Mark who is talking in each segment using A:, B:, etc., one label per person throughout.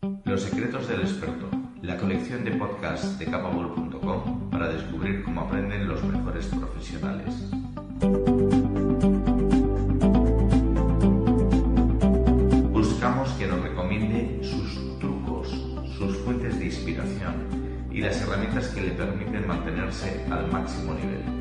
A: Los secretos del experto, la colección de podcasts de capable.com para descubrir cómo aprenden los mejores profesionales. Buscamos que nos recomiende sus trucos, sus fuentes de inspiración y las herramientas que le permiten mantenerse al máximo nivel.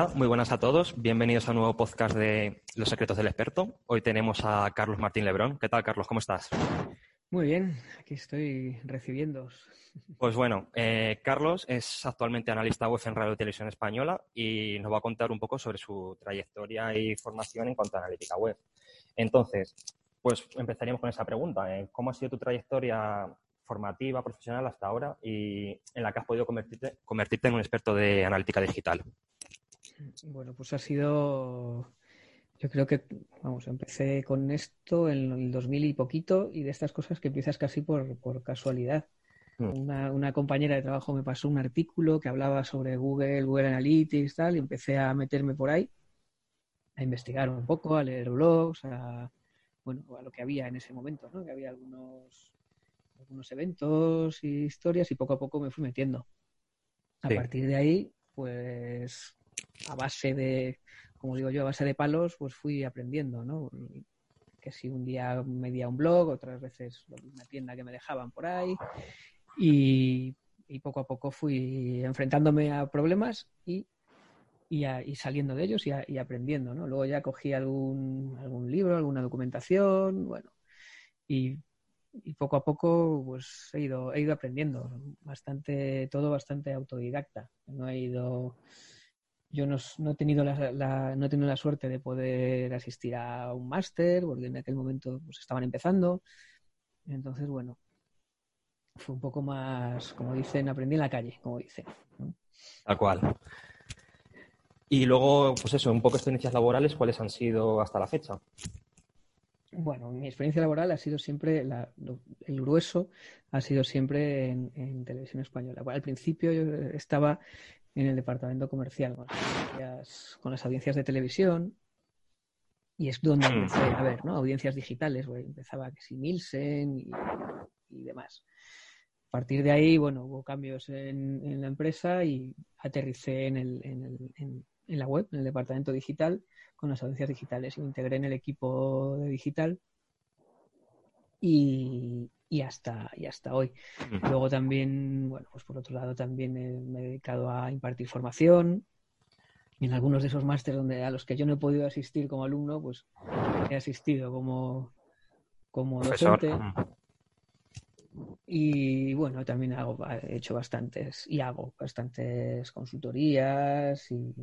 B: Hola, muy buenas a todos. Bienvenidos a un nuevo podcast de Los secretos del experto. Hoy tenemos a Carlos Martín Lebrón. ¿Qué tal, Carlos? ¿Cómo estás?
C: Muy bien, aquí estoy recibiendo.
B: Pues bueno, eh, Carlos es actualmente analista web en Radio Televisión Española y nos va a contar un poco sobre su trayectoria y formación en cuanto a analítica web. Entonces, pues empezaríamos con esa pregunta. ¿eh? ¿Cómo ha sido tu trayectoria formativa, profesional hasta ahora y en la que has podido convertirte, convertirte en un experto de analítica digital?
C: Bueno, pues ha sido, yo creo que, vamos, empecé con esto en el 2000 y poquito y de estas cosas que empiezas casi por, por casualidad.
B: Mm.
C: Una, una compañera de trabajo me pasó un artículo que hablaba sobre Google, Google Analytics, tal, y empecé a meterme por ahí, a investigar un poco, a leer blogs, a, bueno, a lo que había en ese momento, ¿no? Que había algunos, algunos eventos y historias y poco a poco me fui metiendo. A
B: Sí.
C: partir de ahí, pues a base de, como digo yo, a base de palos, pues fui aprendiendo, ¿no? Que si un día medía un blog, otras veces una tienda que me dejaban por ahí. Y, poco a poco fui enfrentándome a problemas y, y saliendo de ellos y, a- y aprendiendo, ¿no? Luego ya cogí algún, algún libro, alguna documentación, bueno, y, y poco a poco pues he ido, he ido aprendiendo, bastante, todo bastante autodidacta. No he ido, yo no, he tenido la, la- no he tenido la suerte de poder asistir a un máster, porque en aquel momento pues estaban empezando. Entonces, bueno, fue un poco más, como dicen, aprendí en la calle, como dicen.
B: Tal cual. Y luego, pues eso, un poco experiencias laborales, ¿cuáles han sido hasta la fecha?
C: Bueno, mi experiencia laboral ha sido siempre, la- lo- el grueso ha sido siempre en, en televisión española. Bueno, al principio yo estaba en el departamento comercial con las audiencias, con las audiencias de televisión y es donde
B: Mm.
C: empecé a ver, ¿no? Audiencias digitales, güey, empezaba que si Nielsen y, y demás. A partir de ahí, bueno, hubo cambios en, en la empresa y aterricé en, el, en, el- en- en la web, en el departamento digital, con las audiencias digitales y me integré en el equipo de digital y, y hasta, y hasta hoy. Luego también, bueno, pues por otro lado también eh, me he dedicado a impartir formación. En algunos de esos másteres donde a los que yo no he podido asistir como alumno, pues he asistido como, como
B: Profesor.
C: docente. Y bueno, también hago, he hecho bastantes y hago bastantes consultorías y,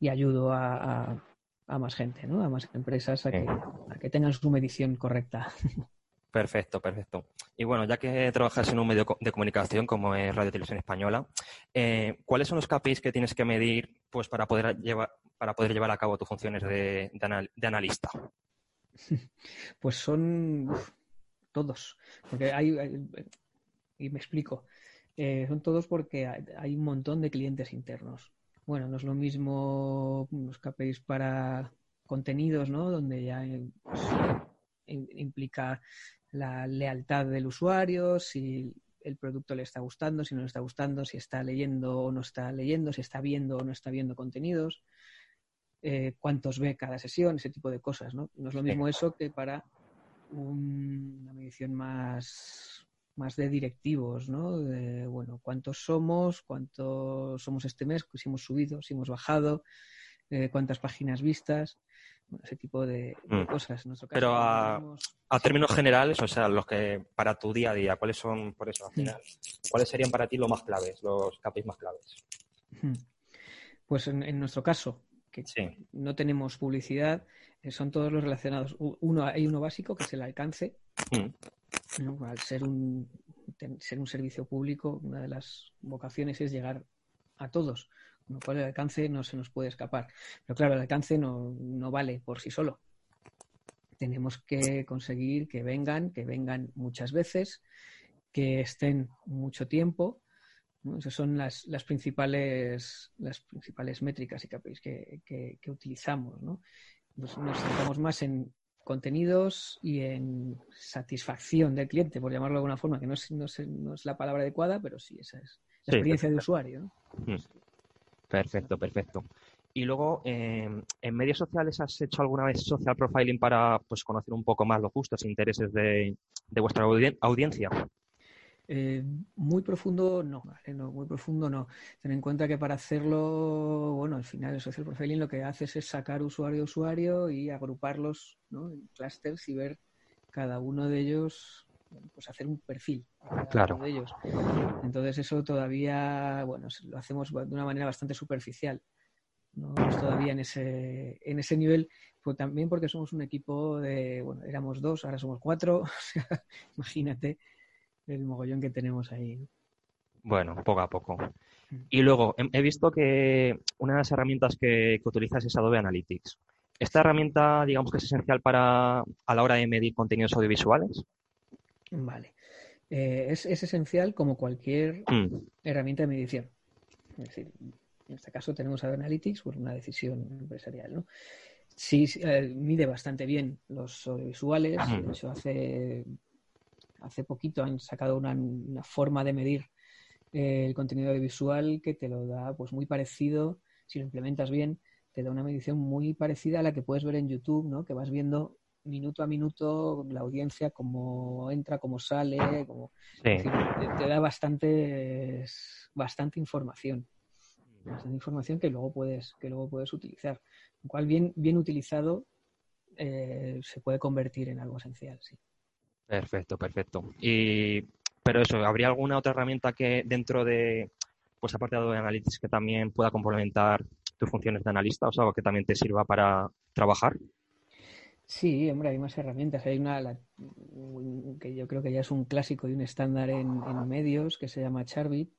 C: y ayudo a, a- a más gente, ¿no? A más empresas a que, a que tengan su medición correcta.
B: Perfecto, perfecto. Y bueno, ya que trabajas en un medio de comunicación como es Radio Televisión Española, eh, ¿cuáles son los KPIs que tienes que medir pues, para, poder llevar, para poder llevar a cabo tus funciones de, de anal- de analista?
C: Pues son uf, todos, porque hay, y me explico, Eh, son todos porque hay, un montón de clientes internos. Bueno, no es lo mismo los KPIs para contenidos, ¿no? Donde ya eh, pues, implica la lealtad del usuario, si el producto le está gustando, si no le está gustando, si está leyendo o no está leyendo, si está viendo o no está viendo contenidos, eh, cuántos ve cada sesión, ese tipo de cosas, ¿no? No es lo mismo eso que para un- una medición más, más de directivos, ¿no? De, bueno, cuántos somos, cuántos somos este mes, si hemos subido, si hemos bajado, eh, cuántas páginas vistas, bueno, ese tipo de, de
B: Mm.
C: cosas. En nuestro caso,
B: Pero a-
C: tenemos-
B: A términos generales, o sea, los que para tu día a día, ¿cuáles son, por eso, al final, cuáles serían para ti los más claves, los KPIs más claves?
C: Pues en, en nuestro caso, no tenemos publicidad, eh, son todos los relacionados. Uno, hay uno básico que es el alcance. Mm. Al ser un, ser un servicio público, una de las vocaciones es llegar a todos, con lo cual el alcance no se nos puede escapar. Pero claro, el alcance no, no vale por sí solo. Tenemos que conseguir que vengan, que vengan muchas veces, que estén mucho tiempo esas son las, las, principales, las principales métricas y KPIs que, que, utilizamos. ¿no? Nos, centramos más en contenidos y en satisfacción del cliente, por llamarlo de alguna forma, que no es, no es, la palabra adecuada, pero sí, esa es la experiencia de usuario. Mm.
B: Perfecto, perfecto. Y luego, eh, ¿en medios sociales has hecho alguna vez social profiling para pues, conocer un poco más los gustos e intereses de, de vuestra audiencia?
C: Eh, muy profundo no, no, muy profundo no. Ten en cuenta que para hacerlo, bueno, al final el social profiling lo que haces es sacar usuario a usuario y agruparlos en clusters y ver cada uno de ellos, pues hacer un perfil
B: claro.
C: de ellos. Entonces eso todavía, bueno, lo hacemos de una manera bastante superficial. No estamos todavía en ese, en ese nivel, pues también porque somos un equipo de, bueno, éramos dos, ahora somos cuatro, imagínate el mogollón que tenemos ahí.
B: Bueno, poco a poco. Mm. Y luego, he visto que una de las herramientas que, utilizas es Adobe Analytics. ¿Esta herramienta, digamos que es esencial para a la hora de medir contenidos audiovisuales?
C: Vale. Eh, es, esencial como cualquier mm. herramienta de medición. Es decir, en este caso tenemos Adobe Analytics por una decisión empresarial, ¿no? Sí, eh, mide bastante bien los audiovisuales. De hecho, hace hace poquito han sacado una, forma de medir eh, el contenido audiovisual que te lo da pues muy parecido, si lo implementas bien, te da una medición muy parecida a la que puedes ver en YouTube, ¿no? Que vas viendo minuto a minuto la audiencia, cómo entra, cómo sale, como te, da bastante, bastante información. Bastante información que luego puedes, que luego puedes utilizar. Lo cual bien, bien utilizado eh, se puede convertir en algo esencial, sí.
B: Perfecto, perfecto. Y, pero eso, ¿habría alguna otra herramienta que dentro de, pues aparte de Analytics, que también pueda complementar tus funciones de analista, o sea, que también te sirva para trabajar?
C: Sí, hombre, hay más herramientas. Hay una que yo creo que ya es un clásico y un estándar en, en medios que se llama Charbit,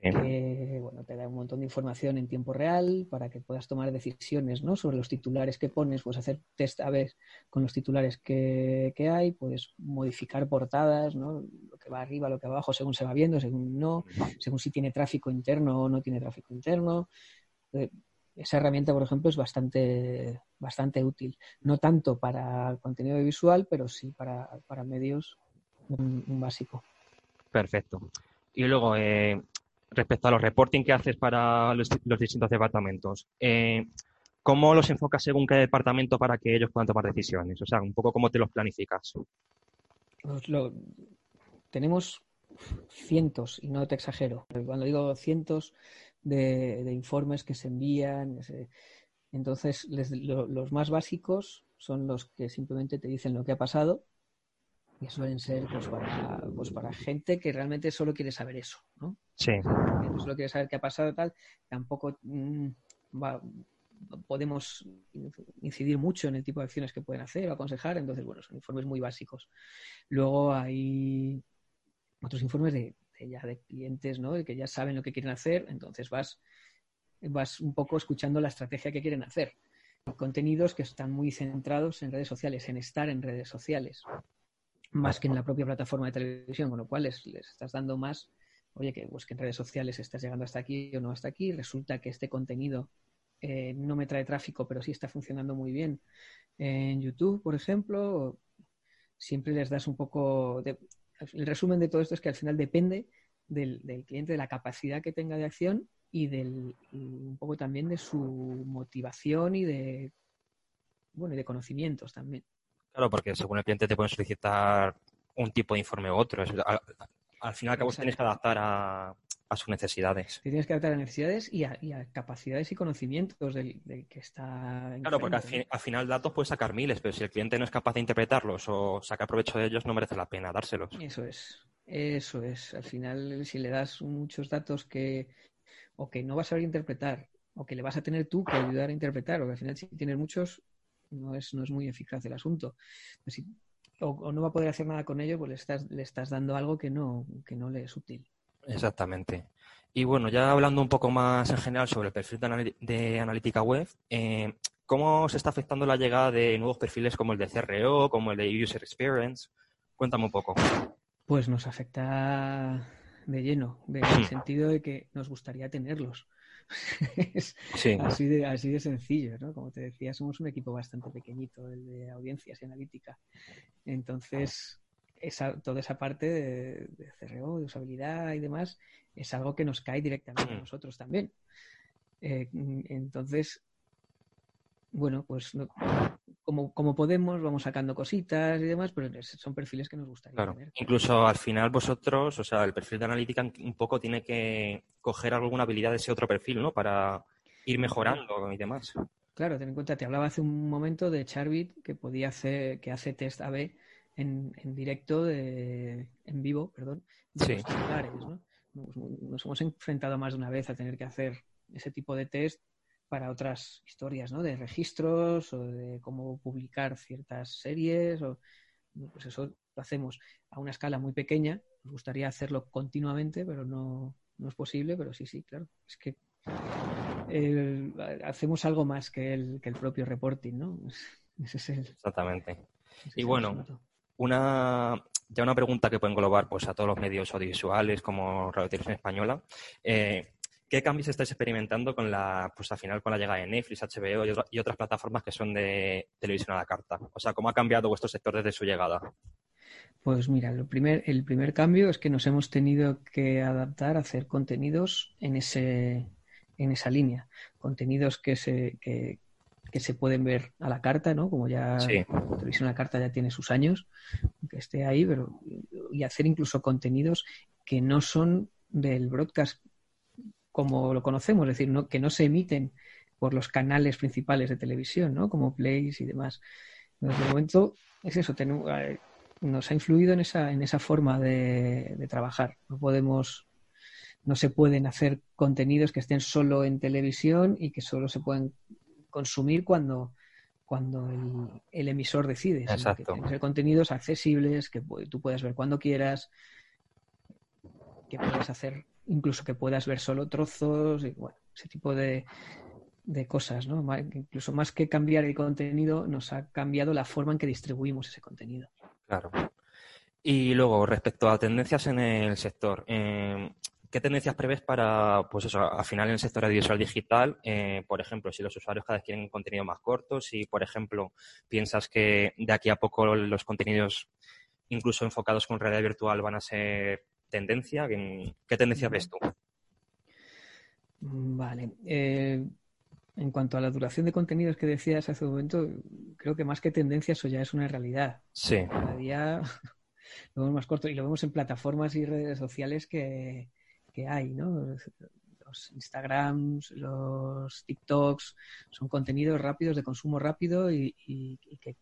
C: que bueno, te da un montón de información en tiempo real para que puedas tomar decisiones ¿no? sobre los titulares que pones, puedes hacer test a veces con los titulares que, hay, puedes modificar portadas, ¿no? lo que va arriba, lo que va abajo, según se va viendo, según no, según si tiene tráfico interno o no tiene tráfico interno. Esa herramienta, por ejemplo, es bastante, bastante útil. No tanto para contenido visual, pero sí para, medios un, básico.
B: Perfecto. Y luego, eh, respecto a los reporting que haces para los, distintos departamentos, eh, ¿cómo los enfocas según qué departamento para que ellos puedan tomar decisiones? O sea, un poco cómo te los planificas.
C: Pues tenemos cientos, y no te exagero, cuando digo cientos de, informes que se envían, entonces los más básicos son los que simplemente te dicen lo que ha pasado que suelen ser pues para, pues para gente que realmente solo quiere saber eso, ¿no?
B: Sí.
C: Que solo quiere saber qué ha pasado y tal, tampoco mm, podemos incidir mucho en el tipo de acciones que pueden hacer o aconsejar, entonces, bueno, son informes muy básicos. Luego hay otros informes de, ya de clientes, ¿no? De que ya saben lo que quieren hacer, entonces vas, vas un poco escuchando la estrategia que quieren hacer. Contenidos que están muy centrados en redes sociales, en estar en redes sociales más que en la propia plataforma de televisión, con lo cual les, estás dando más, oye, que, pues, que en redes sociales estás llegando hasta aquí o no hasta aquí, resulta que este contenido eh, no me trae tráfico, pero sí está funcionando muy bien. En YouTube, por ejemplo, siempre les das un poco... De, el resumen de todo esto es que al final depende del, cliente, de la capacidad que tenga de acción y, del, un poco también de su motivación y de, bueno, y de conocimientos también.
B: Claro, porque según el cliente te pueden solicitar un tipo de informe u otro. Al, final, cabo, tienes que adaptar a, sus necesidades.
C: tienes que adaptar a necesidades y a, capacidades y conocimientos del, que está.
B: Claro, porque al, final datos puedes sacar miles, pero si el cliente no es capaz de interpretarlos o sacar provecho de ellos, no merece la pena dárselos.
C: Eso es. Eso es. Al final, si le das muchos datos que o que no vas a saber interpretar o que le vas a tener tú que ayudar a interpretar, o que al final si tienes muchos no es, no es muy eficaz el asunto. o, no va a poder hacer nada con ello, pues le estás, le estás dando algo que no, que no le es útil.
B: Exactamente. Y bueno, ya hablando un poco más en general sobre el perfil de, analítica web, eh, ¿cómo se está afectando la llegada de nuevos perfiles como el de CRO, como el de User Experience? Cuéntame un poco.
C: Pues nos afecta de lleno, en el hmm. sentido de que nos gustaría tenerlos. es así, de, así de sencillo, ¿no? Como te decía, somos un equipo bastante pequeñito, el de audiencias y analítica. Entonces, esa, toda esa parte de, de, CRO, de usabilidad y demás, es algo que nos cae directamente a hmm. nosotros también. Eh, entonces, bueno, pues como, como podemos, vamos sacando cositas y demás, pero son perfiles que nos gustaría
B: claro. Incluso al final vosotros, o sea, el perfil de analítica un poco tiene que coger alguna habilidad de ese otro perfil, ¿no? Para ir mejorando y demás.
C: Claro, ten en cuenta, te hablaba hace un momento de Charbit que podía hacer, que hace test AB en, en directo, de, en vivo, perdón, de
B: sí.
C: ¿no? Nos hemos enfrentado más de una vez a tener que hacer ese tipo de test para otras historias, ¿no? De registros o de cómo publicar ciertas series o pues eso lo hacemos a una escala muy pequeña. Nos gustaría hacerlo continuamente, pero no, no es posible, pero sí, sí, claro. Es que hacemos algo más que el, que el propio reporting, ¿no?
B: Ese es el, Exactamente. y bueno, una, ya una pregunta que puede englobar pues, a todos los medios audiovisuales como Radio Televisión Española. Eh, ¿Qué cambios estáis experimentando con la, pues al final con la llegada de Netflix, HBO y, otras plataformas que son de televisión a la carta? O sea, ¿cómo ha cambiado vuestro sector desde su llegada?
C: Pues mira, lo primer, el primer cambio es que nos hemos tenido que adaptar a hacer contenidos en ese, en esa línea. Contenidos que se, se pueden ver a la carta, ¿no? Como ya la televisión a la carta ya tiene sus años, que esté ahí, pero y hacer incluso contenidos que no son del broadcast como lo conocemos, es decir, no, que no se emiten por los canales principales de televisión, ¿no? Como Plays y demás. de momento es eso, tenemos, eh, nos ha influido en esa, en esa forma de, trabajar. No podemos, no se pueden hacer contenidos que estén solo en televisión y que solo se pueden consumir cuando, cuando el, emisor decide.
B: Exacto.
C: Que ser contenidos accesibles, que tú puedas ver cuando quieras, que puedas hacer incluso que puedas ver solo trozos y bueno, ese tipo de, de cosas, ¿no? Incluso más que cambiar el contenido, nos ha cambiado la forma en que distribuimos ese contenido.
B: Claro. Y luego, respecto a tendencias en el sector, eh, ¿qué tendencias prevés para, pues eso, al final en el sector audiovisual digital? Eh, por ejemplo, si los usuarios cada vez quieren contenido más corto, si, por ejemplo, piensas que de aquí a poco los contenidos, incluso enfocados con realidad virtual, van a ser tendencia? ¿Qué, tendencia ves tú?
C: Vale. Eh, en cuanto a la duración de contenidos que decías hace un momento, creo que más que tendencia eso ya es una realidad.
B: Sí.
C: Cada día lo vemos más corto y lo vemos en plataformas y redes sociales que, hay, ¿no? Los Instagrams, los TikToks, son contenidos rápidos, de consumo rápido y, y que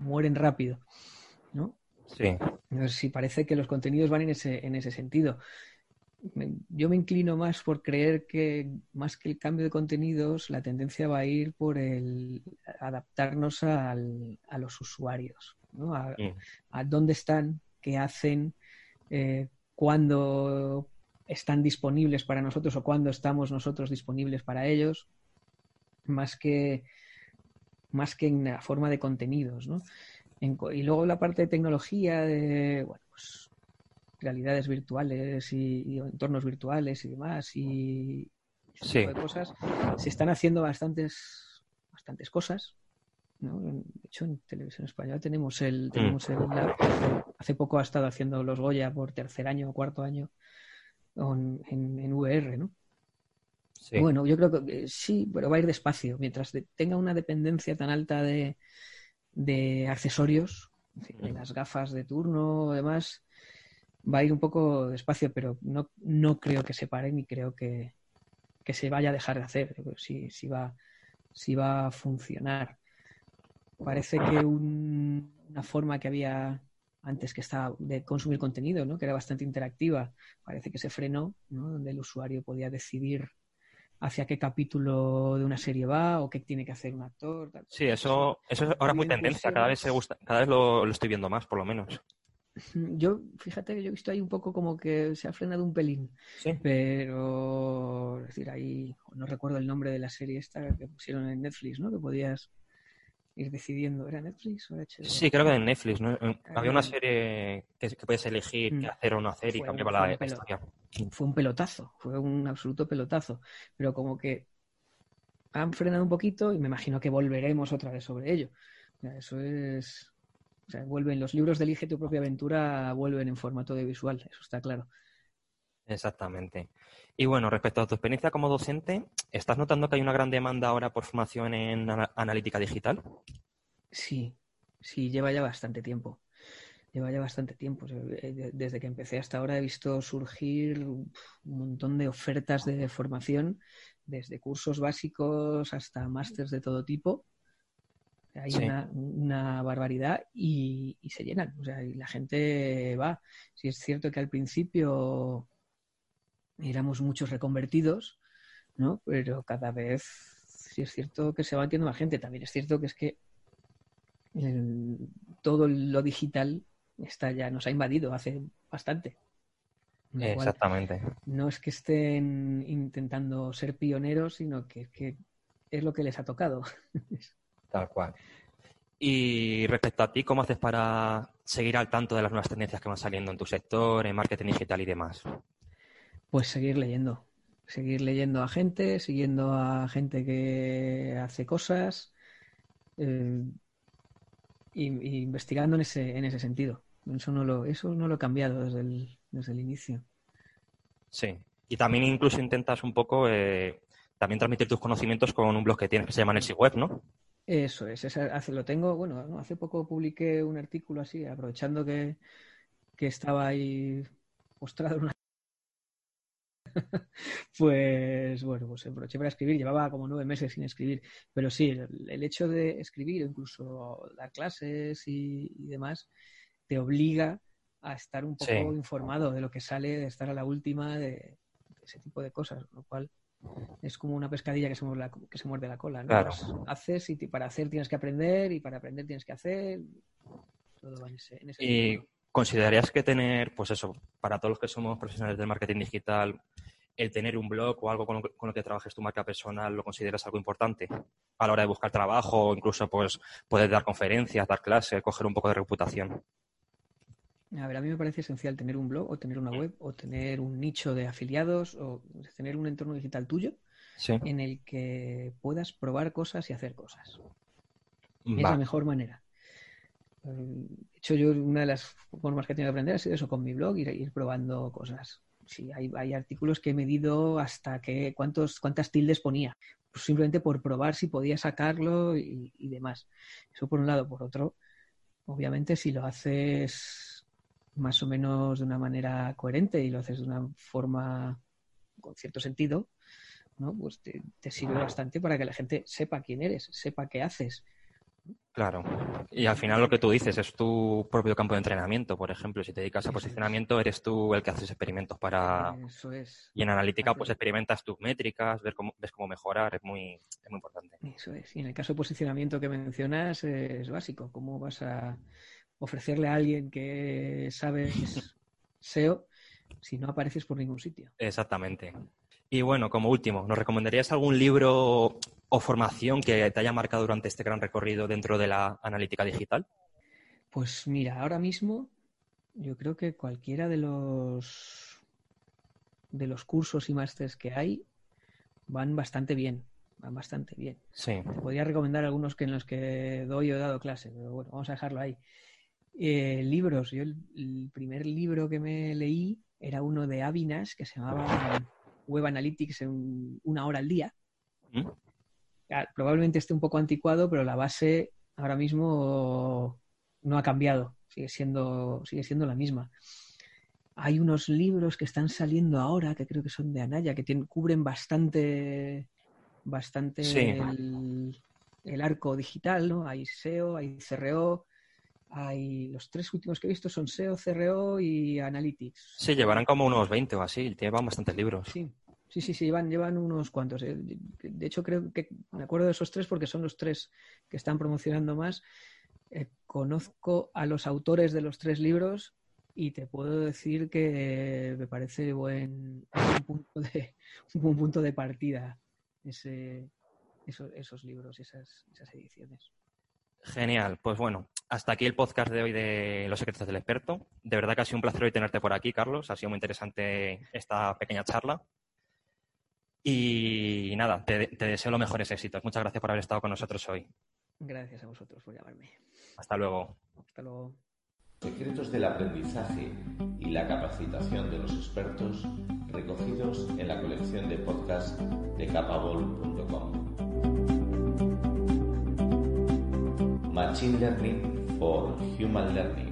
C: mueren rápido, ¿no?
B: Sí.
C: Si parece que los contenidos van en ese, en ese sentido. Yo me inclino más por creer que más que el cambio de contenidos, la tendencia va a ir por el adaptarnos al, a los usuarios, ¿no? a, dónde están, qué hacen, eh, cuándo están disponibles para nosotros o cuándo estamos nosotros disponibles para ellos, más que más que en la forma de contenidos, ¿no? y luego la parte de tecnología, de bueno, pues, realidades virtuales y, entornos virtuales y demás, y ese tipo de cosas, se están haciendo bastantes, bastantes cosas. De hecho, en televisión española tenemos el, mm. tenemos el hace poco ha estado haciendo los Goya por tercer año o cuarto año en, en, VR, ¿no? Bueno, yo creo que sí, pero va a ir despacio. Mientras tenga una dependencia tan alta de, de accesorios, de las gafas de turno o demás, va a ir un poco despacio, pero no, no creo que se pare ni creo que, se vaya a dejar de hacer. Si, si, va, si va a funcionar. Parece que una forma que había antes que estaba de consumir contenido, ¿no? que era bastante interactiva, parece que se frenó, ¿no? donde el usuario podía decidir hacia qué capítulo de una serie va o qué tiene que hacer un actor.
B: Sí, eso, eso ahora es muy tendencia, cada vez se gusta, cada vez lo, estoy viendo más, por lo menos.
C: Yo, fíjate que yo he visto ahí un poco como que se ha frenado un pelín. Sí. Pero, es decir, ahí no recuerdo el nombre de la serie esta que pusieron en Netflix, ¿no? Que podías ir decidiendo. ¿Era Netflix o era HBO?
B: Sí, creo que era en Netflix. ¿no? Eh, había una serie que, que puedes elegir qué mm. hacer o no hacer y cambiaba la, historia.
C: Fue un pelotazo, fue un absoluto pelotazo. Pero como que han frenado un poquito y me imagino que volveremos otra vez sobre ello. eso es. O sea, vuelven los libros de Elige tu propia aventura, vuelven en formato de visual, eso está claro.
B: Exactamente. Y bueno, respecto a tu experiencia como docente, ¿estás notando que hay una gran demanda ahora por formación en analítica digital?
C: Sí, sí, lleva ya bastante tiempo. Lleva ya bastante tiempo. Eh, desde que empecé hasta ahora he visto surgir un montón de ofertas de formación, desde cursos básicos hasta másters de todo tipo. Hay una, barbaridad y, y, se llenan. O sea, y la gente va. Si es cierto que al principio éramos muchos reconvertidos, ¿no? Pero cada vez sí es cierto que se va metiendo más gente. También es cierto que es que todo lo digital está ya nos ha invadido hace bastante.
B: Exactamente.
C: no es que estén intentando ser pioneros, sino que, que es lo que les ha tocado.
B: Tal cual. Y respecto a ti, ¿cómo haces para seguir al tanto de las nuevas tendencias que van saliendo en tu sector, en marketing digital y demás?
C: Pues seguir leyendo, seguir leyendo a gente, siguiendo a gente que hace cosas eh, y, investigando en ese, en ese sentido. Eso no lo, eso no lo he cambiado desde el, desde el inicio.
B: Sí, y también incluso intentas un poco eh, también transmitir tus conocimientos con un blog que tienes que se llama Nelsi Web, ¿no?
C: Eso es, hace, lo tengo, bueno, hace poco publiqué un artículo así, aprovechando que, que estaba ahí postrado en una pues bueno, pues aproveché para escribir, llevaba como nueve meses sin escribir, pero sí, el, hecho de escribir incluso dar clases y, demás te obliga a estar un poco informado de lo que sale, de estar a la última, de, ese tipo de cosas, lo cual es como una pescadilla que se muerde la, que se muerde la cola. ¿no? Pues haces y para hacer tienes que aprender y para aprender tienes que hacer. Todo va en ese,
B: y ¿Considerarías que tener, pues eso, para todos los que somos profesionales del marketing digital, el tener un blog o algo con lo, que, trabajes tu marca personal, ¿lo consideras algo importante a la hora de buscar trabajo o incluso pues poder dar conferencias, dar clases, coger un poco de reputación?
C: A ver, a mí me parece esencial tener un blog o tener una web o tener un nicho de afiliados o tener un entorno digital tuyo en el que puedas probar cosas y hacer cosas. Es la mejor manera. De hecho, yo una de las formas que he tenido que aprender ha sido eso con mi blog, ir, ir probando cosas. Sí, hay, hay, artículos que he medido hasta que cuántos, cuántas tildes ponía, pues simplemente por probar si podía sacarlo y, demás. Eso por un lado. Por otro, obviamente, si lo haces más o menos de una manera coherente y lo haces de una forma con cierto sentido, ¿no? pues te, te sirve bastante para que la gente sepa quién eres, sepa qué haces
B: Claro. Y al final lo que tú dices es tu propio campo de entrenamiento. Por ejemplo, si te dedicas a posicionamiento, eres tú el que haces experimentos para...
C: Eso es.
B: Y en analítica, pues experimentas tus métricas, ves cómo, ves cómo mejorar, es muy, es muy importante.
C: Eso es. Y en el caso de posicionamiento que mencionas, es básico. ¿Cómo vas a ofrecerle a alguien que sabe SEO si no apareces por ningún sitio?
B: Exactamente. Y bueno, como último, ¿nos recomendarías algún libro o formación que te haya marcado durante este gran recorrido dentro de la analítica digital?
C: Pues mira, ahora mismo yo creo que cualquiera de los de los cursos y másteres que hay van bastante bien, van bastante bien.
B: Sí.
C: Te podría recomendar algunos que en los que doy o he dado clase, pero bueno, vamos a dejarlo ahí. Eh, libros, yo el, el, primer libro que me leí era uno de Avinas que se llamaba Web Analytics en una hora al día. ¿Mm? Probablemente esté un poco anticuado, pero la base ahora mismo no ha cambiado, sigue siendo, sigue siendo la misma. Hay unos libros que están saliendo ahora, que creo que son de Anaya, que cubren bastante, bastante el, el, arco digital, ¿no? Hay SEO, hay CRO, hay los tres últimos que he visto son SEO, CRO y Analytics.
B: Sí, llevarán como unos 20 o así, llevan bastantes libros.
C: Sí, Sí, sí, sí, llevan, llevan unos cuantos. Eh. De hecho, creo que me acuerdo de esos tres porque son los tres que están promocionando más. Eh, conozco a los autores de los tres libros y te puedo decir que me parece buen, un, punto de, un buen punto de partida esos, esos libros, esas, esas ediciones.
B: Genial, pues bueno, hasta aquí el podcast de hoy de Los secretos del experto. De verdad que ha sido un placer hoy tenerte por aquí, Carlos. Ha sido muy interesante esta pequeña charla. Y nada, te, deseo los mejores éxitos. Muchas gracias por haber estado con nosotros hoy.
C: Gracias a vosotros por llamarme.
B: Hasta luego.
C: Hasta luego.
A: Secretos del aprendizaje y la capacitación de los expertos recogidos en la colección de podcast de capabol.com. Machine Learning for Human Learning.